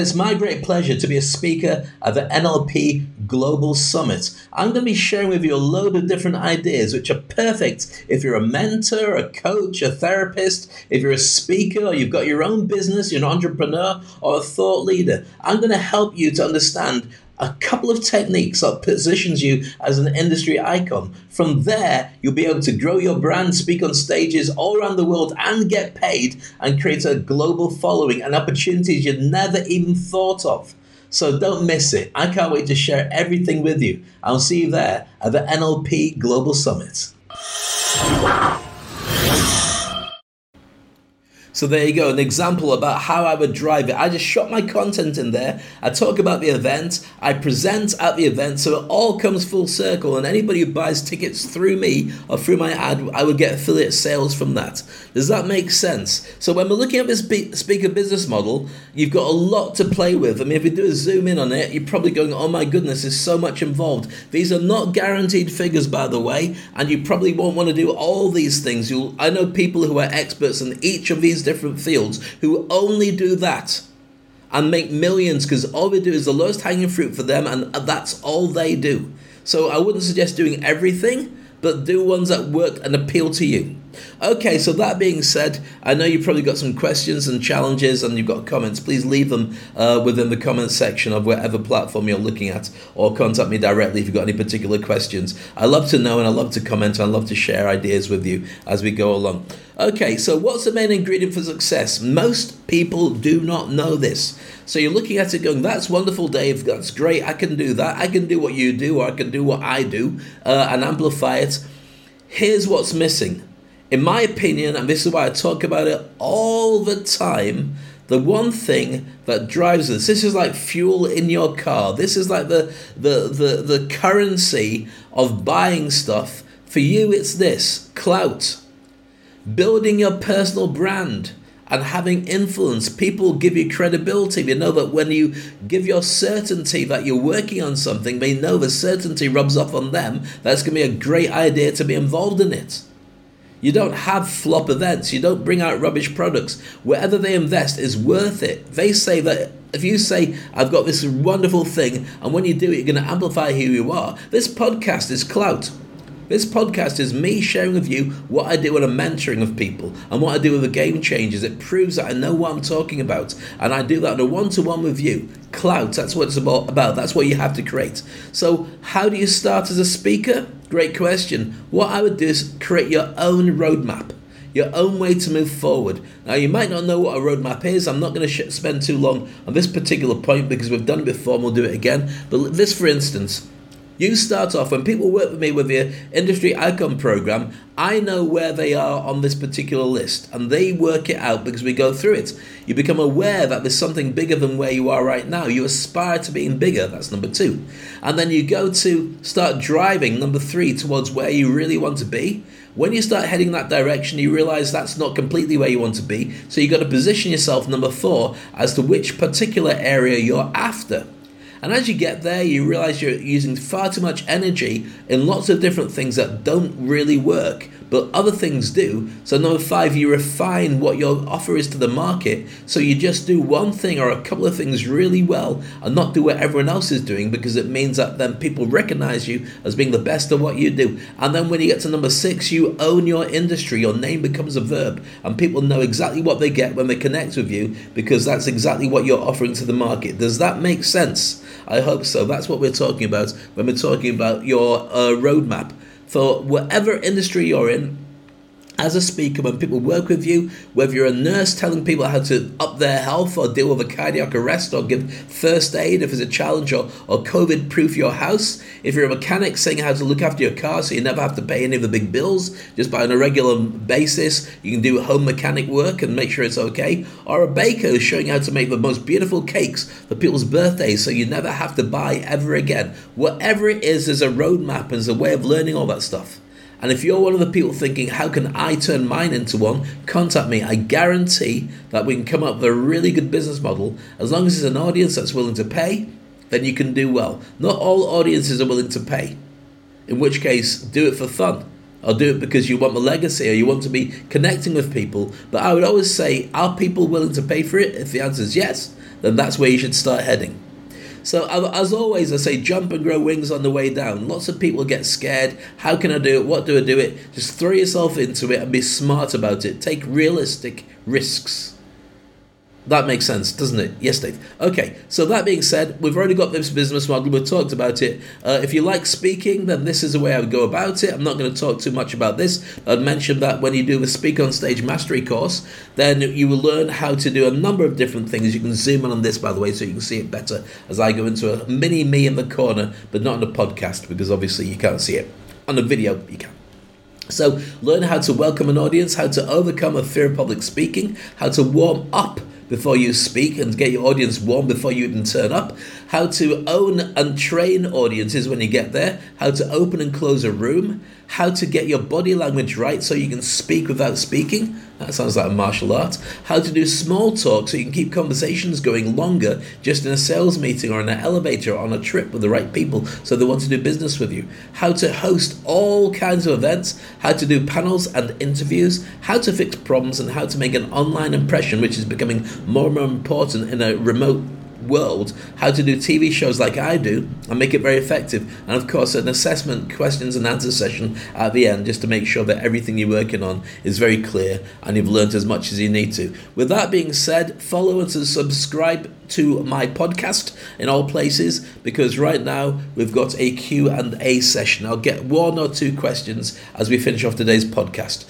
And it's my great pleasure to be a speaker at the NLP Global Summit. I'm going to be sharing with you a load of different ideas which are perfect if you're a mentor, a coach, a therapist, if you're a speaker, or you've got your own business, you're an entrepreneur, or a thought leader. I'm going to help you to understand a couple of techniques that positions you as an industry icon. From there, you'll be able to grow your brand, speak on stages all around the world, and get paid and create a global following and opportunities you never even thought of. So don't miss it. I can't wait to share everything with you. I'll see you there at the NLP Global Summit. So there you go, an example about how I would drive it. I just shot my content in there. I talk about the event. I present at the event, so it all comes full circle. And anybody who buys tickets through me or through my ad, I would get affiliate sales from that. Does that make sense? So when we're looking at this speaker business model, you've got a lot to play with. I mean, if we do a zoom in on it, you're probably going, "Oh my goodness, there's so much involved." These are not guaranteed figures, by the way, and you probably won't want to do all these things. You'll. I know people who are experts in each of these different fields who only do that and make millions because all they do is the lowest hanging fruit for them and that's all they do. So I wouldn't suggest doing everything, but do ones that work and appeal to you. Okay, so that being said, I know you've probably got some questions and challenges and you've got comments. Please leave them uh, within the comments section of whatever platform you're looking at or contact me directly if you've got any particular questions. I love to know and I love to comment and I love to share ideas with you as we go along. Okay, so what's the main ingredient for success? Most people do not know this. So you're looking at it going, that's wonderful, Dave. That's great. I can do that. I can do what you do, or I can do what I do uh, and amplify it. Here's what's missing in my opinion, and this is why I talk about it all the time, the one thing that drives us, this is like fuel in your car. This is like the the the, the currency of buying stuff. For you, it's this clout. Building your personal brand and having influence. People give you credibility. They know that when you give your certainty that you're working on something, they know the certainty rubs off on them. That's going to be a great idea to be involved in it. You don't mm. have flop events. You don't bring out rubbish products. Wherever they invest is worth it. They say that if you say, I've got this wonderful thing, and when you do it, you're going to amplify who you are, this podcast is clout. This podcast is me sharing with you what I do when I'm mentoring of people and what I do with the game changers. It proves that I know what I'm talking about, and I do that in a one to one with you. Clout, that's what it's about. That's what you have to create. So, how do you start as a speaker? Great question. What I would do is create your own roadmap your own way to move forward. Now, you might not know what a roadmap is. I'm not going to sh- spend too long on this particular point because we've done it before and we'll do it again. But this, for instance, you start off when people work with me with the industry icon program, I know where they are on this particular list and they work it out because we go through it. You become aware that there's something bigger than where you are right now. You aspire to being bigger, that's number two. And then you go to start driving, number three, towards where you really want to be. When you start heading that direction, you realize that's not completely where you want to be. So you've got to position yourself, number four, as to which particular area you're after. And as you get there, you realize you're using far too much energy in lots of different things that don't really work but other things do. So, number five, you refine what your offer is to the market. So, you just do one thing or a couple of things really well and not do what everyone else is doing because it means that then people recognize you as being the best of what you do. And then, when you get to number six, you own your industry. Your name becomes a verb, and people know exactly what they get when they connect with you because that's exactly what you're offering to the market. Does that make sense? I hope so. That's what we're talking about when we're talking about your uh, roadmap for whatever industry you're in, as a speaker, when people work with you, whether you're a nurse telling people how to up their health or deal with a cardiac arrest or give first aid if there's a challenge or, or COVID proof your house, if you're a mechanic saying how to look after your car so you never have to pay any of the big bills just by on a regular basis, you can do home mechanic work and make sure it's okay, or a baker showing how to make the most beautiful cakes for people's birthdays so you never have to buy ever again. Whatever it is, there's a roadmap and there's a way of learning all that stuff. And if you're one of the people thinking, how can I turn mine into one? Contact me. I guarantee that we can come up with a really good business model. As long as there's an audience that's willing to pay, then you can do well. Not all audiences are willing to pay, in which case, do it for fun. Or do it because you want the legacy or you want to be connecting with people. But I would always say, are people willing to pay for it? If the answer is yes, then that's where you should start heading. So, as always, I say jump and grow wings on the way down. Lots of people get scared. How can I do it? What do I do it? Just throw yourself into it and be smart about it. Take realistic risks. That makes sense, doesn't it? Yes, Dave. Okay, so that being said, we've already got this business model, we've talked about it. Uh, if you like speaking, then this is the way I would go about it. I'm not going to talk too much about this. I'd mention that when you do the Speak on Stage Mastery course, then you will learn how to do a number of different things. You can zoom in on this, by the way, so you can see it better as I go into a mini me in the corner, but not on the podcast because obviously you can't see it. On the video, you can. So, learn how to welcome an audience, how to overcome a fear of public speaking, how to warm up before you speak and get your audience warm before you even turn up, how to own and train audiences when you get there, how to open and close a room, how to get your body language right so you can speak without speaking. That sounds like a martial art. How to do small talk so you can keep conversations going longer just in a sales meeting or in an elevator or on a trip with the right people so they want to do business with you. How to host all kinds of events, how to do panels and interviews, how to fix problems, and how to make an online impression, which is becoming more and more important in a remote world how to do TV shows like I do and make it very effective. And of course, an assessment, questions and answer session at the end just to make sure that everything you're working on is very clear and you've learned as much as you need to. With that being said, follow and subscribe to my podcast in all places because right now we've got a Q&A session. I'll get one or two questions as we finish off today's podcast.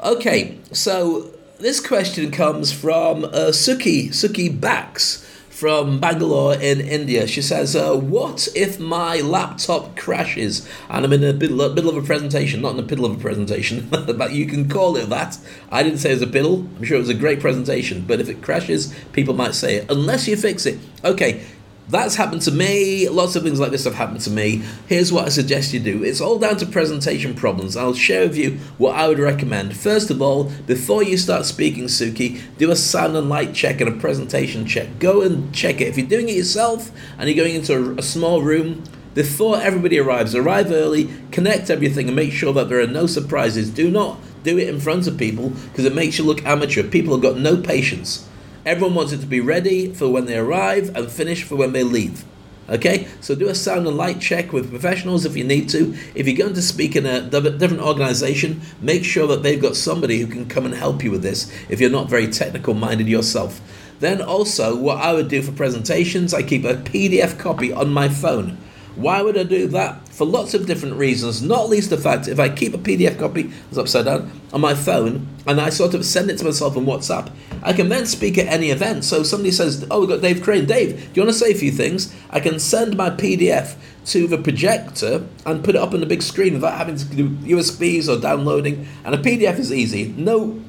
Okay, so this question comes from uh, Suki, Suki Bax from Bangalore in India. She says, uh, What if my laptop crashes and I'm in the middle, middle of a presentation? Not in the middle of a presentation, but you can call it that. I didn't say it was a piddle. I'm sure it was a great presentation, but if it crashes, people might say it. Unless you fix it. Okay, that's happened to me. Lots of things like this have happened to me. Here's what I suggest you do. It's all down to presentation problems. I'll share with you what I would recommend. First of all, before you start speaking, Suki, do a sound and light check and a presentation check. Go and check it. If you're doing it yourself and you're going into a, a small room, before everybody arrives, arrive early, connect everything, and make sure that there are no surprises. Do not do it in front of people because it makes you look amateur. People have got no patience. Everyone wants it to be ready for when they arrive and finished for when they leave. Okay, so do a sound and light check with professionals if you need to. If you're going to speak in a different organization, make sure that they've got somebody who can come and help you with this if you're not very technical minded yourself. Then, also, what I would do for presentations, I keep a PDF copy on my phone. Why would I do that? For lots of different reasons, not least the fact if I keep a PDF copy, it's upside down, on my phone, and I sort of send it to myself on WhatsApp, I can then speak at any event. So somebody says, Oh, we've got Dave Crane. Dave, do you want to say a few things? I can send my PDF to the projector and put it up on the big screen without having to do USBs or downloading. And a PDF is easy. No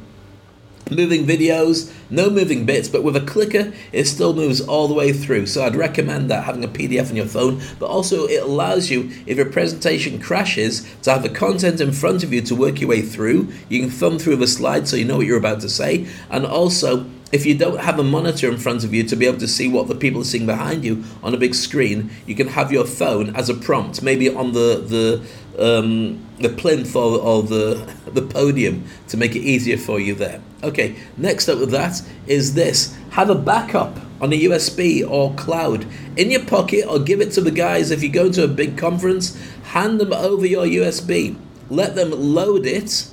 moving videos, no moving bits, but with a clicker, it still moves all the way through. So I'd recommend that having a PDF on your phone, but also it allows you, if your presentation crashes, to have the content in front of you to work your way through. You can thumb through the slides so you know what you're about to say, and also if you don't have a monitor in front of you to be able to see what the people are seeing behind you on a big screen, you can have your phone as a prompt, maybe on the the um, the plinth or, or the the podium to make it easier for you there. Okay, next up with that is this: have a backup on a USB or cloud in your pocket, or give it to the guys if you go to a big conference. Hand them over your USB. Let them load it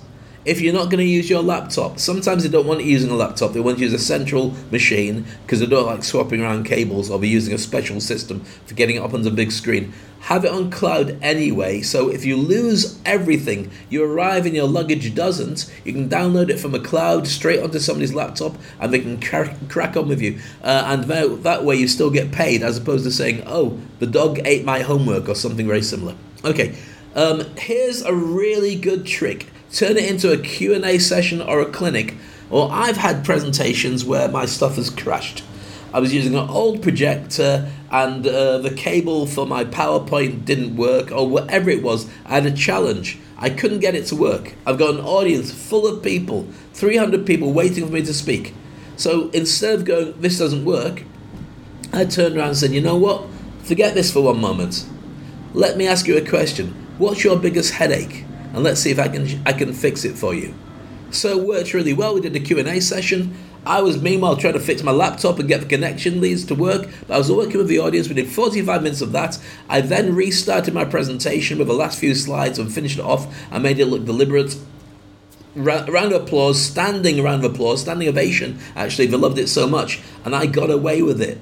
if you're not going to use your laptop, sometimes they don't want you using a laptop. They want to use a central machine because they don't like swapping around cables or be using a special system for getting it up on the big screen. Have it on cloud anyway, so if you lose everything, you arrive and your luggage doesn't, you can download it from a cloud straight onto somebody's laptop and they can crack, crack on with you. Uh, and that, that way you still get paid as opposed to saying, oh, the dog ate my homework or something very similar. Okay, um, here's a really good trick turn it into a Q&A session or a clinic. Or I've had presentations where my stuff has crashed. I was using an old projector and uh, the cable for my PowerPoint didn't work or whatever it was. I had a challenge. I couldn't get it to work. I've got an audience full of people, 300 people waiting for me to speak. So instead of going, this doesn't work, I turned around and said, you know what? Forget this for one moment. Let me ask you a question. What's your biggest headache? And let's see if I can I can fix it for you. So it worked really well. We did a Q&A session I was meanwhile trying to fix my laptop and get the connection leads to work. But I was working with the audience. We did 45 minutes of that. I then restarted my presentation with the last few slides and finished it off. I made it look deliberate. Ra- round of applause, standing round of applause, standing ovation. Actually, they loved it so much, and I got away with it.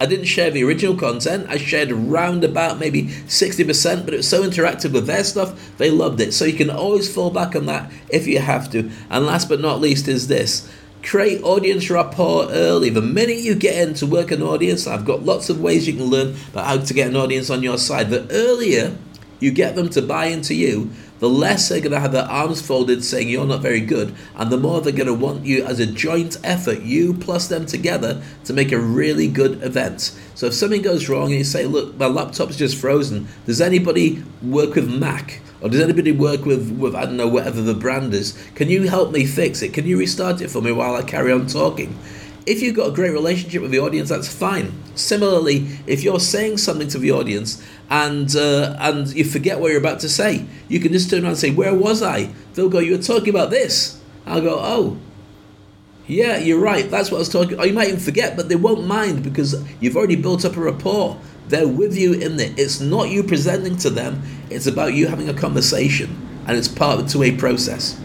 I didn't share the original content. I shared around about maybe 60%, but it was so interactive with their stuff, they loved it. So you can always fall back on that if you have to. And last but not least is this create audience rapport early. The minute you get in to work an audience, I've got lots of ways you can learn about how to get an audience on your side. The earlier you get them to buy into you, the less they're going to have their arms folded saying you're not very good, and the more they're going to want you as a joint effort, you plus them together, to make a really good event. So if something goes wrong and you say, Look, my laptop's just frozen, does anybody work with Mac? Or does anybody work with, with, I don't know, whatever the brand is? Can you help me fix it? Can you restart it for me while I carry on talking? If you've got a great relationship with the audience, that's fine. Similarly, if you're saying something to the audience and uh, and you forget what you're about to say, you can just turn around and say, "Where was I?" They'll go, "You were talking about this." I'll go, "Oh, yeah, you're right. That's what I was talking." Or you might even forget, but they won't mind because you've already built up a rapport. They're with you in it. It's not you presenting to them. It's about you having a conversation, and it's part of the two-way process.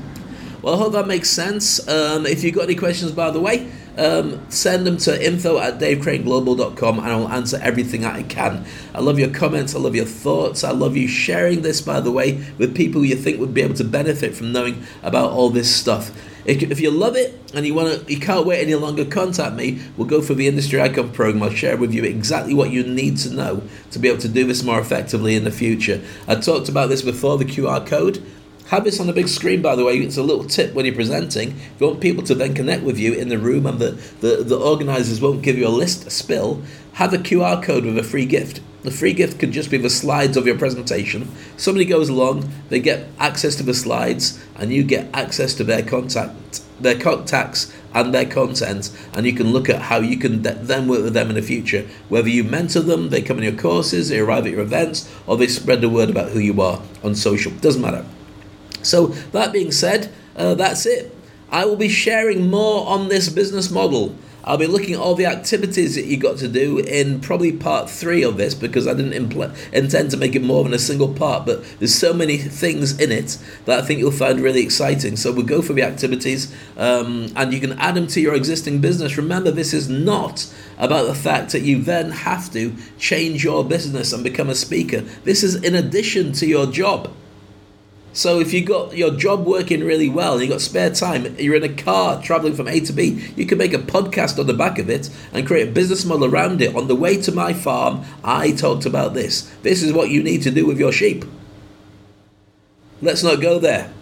Well, I hope that makes sense. Um, if you've got any questions, by the way, um, send them to info at davecraneglobal.com and I'll answer everything I can. I love your comments. I love your thoughts. I love you sharing this, by the way, with people you think would be able to benefit from knowing about all this stuff. If, if you love it and you want to, you can't wait any longer, contact me. We'll go for the Industry Icon program. I'll share with you exactly what you need to know to be able to do this more effectively in the future. I talked about this before, the QR code. Have this on the big screen, by the way. It's a little tip when you're presenting. If you want people to then connect with you in the room and the, the, the organisers won't give you a list a spill, have a QR code with a free gift. The free gift could just be the slides of your presentation. Somebody goes along, they get access to the slides, and you get access to their contact, their contacts, and their content, and you can look at how you can then work with them in the future. Whether you mentor them, they come in your courses, they arrive at your events, or they spread the word about who you are on social. Doesn't matter. So, that being said, uh, that's it. I will be sharing more on this business model. I'll be looking at all the activities that you got to do in probably part three of this because I didn't impl- intend to make it more than a single part, but there's so many things in it that I think you'll find really exciting. So we'll go for the activities um, and you can add them to your existing business. Remember, this is not about the fact that you then have to change your business and become a speaker. This is in addition to your job. So if you got your job working really well and you got spare time, you're in a car traveling from A to B, you can make a podcast on the back of it and create a business model around it. On the way to my farm, I talked about this. This is what you need to do with your sheep. Let's not go there.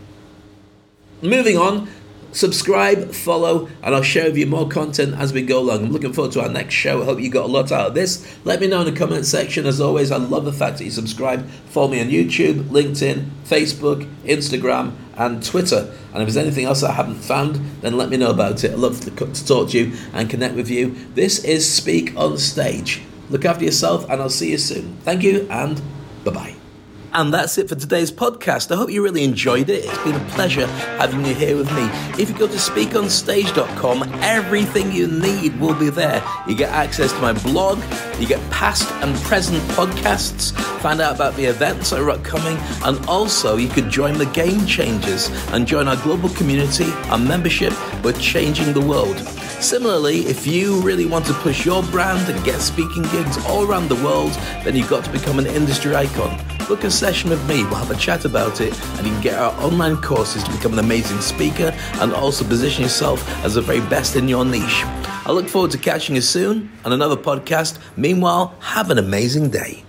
Moving on, subscribe, follow, and I'll share with you more content as we go along. I'm looking forward to our next show. I hope you got a lot out of this. Let me know in the comment section. As always, I love the fact that you subscribe. Follow me on YouTube, LinkedIn, Facebook, Instagram, and Twitter. And if there's anything else I haven't found, then let me know about it. I'd love to, to talk to you and connect with you. This is Speak on Stage. Look after yourself, and I'll see you soon. Thank you, and bye bye. And that's it for today's podcast. I hope you really enjoyed it. It's been a pleasure having you here with me. If you go to speakonstage.com, everything you need will be there. You get access to my blog, you get past and present podcasts, find out about the events that are upcoming, and also you could join the Game Changers and join our global community, our membership. We're changing the world. Similarly, if you really want to push your brand and get speaking gigs all around the world, then you've got to become an industry icon. Book a session with me, we'll have a chat about it, and you can get our online courses to become an amazing speaker and also position yourself as the very best in your niche. I look forward to catching you soon on another podcast. Meanwhile, have an amazing day.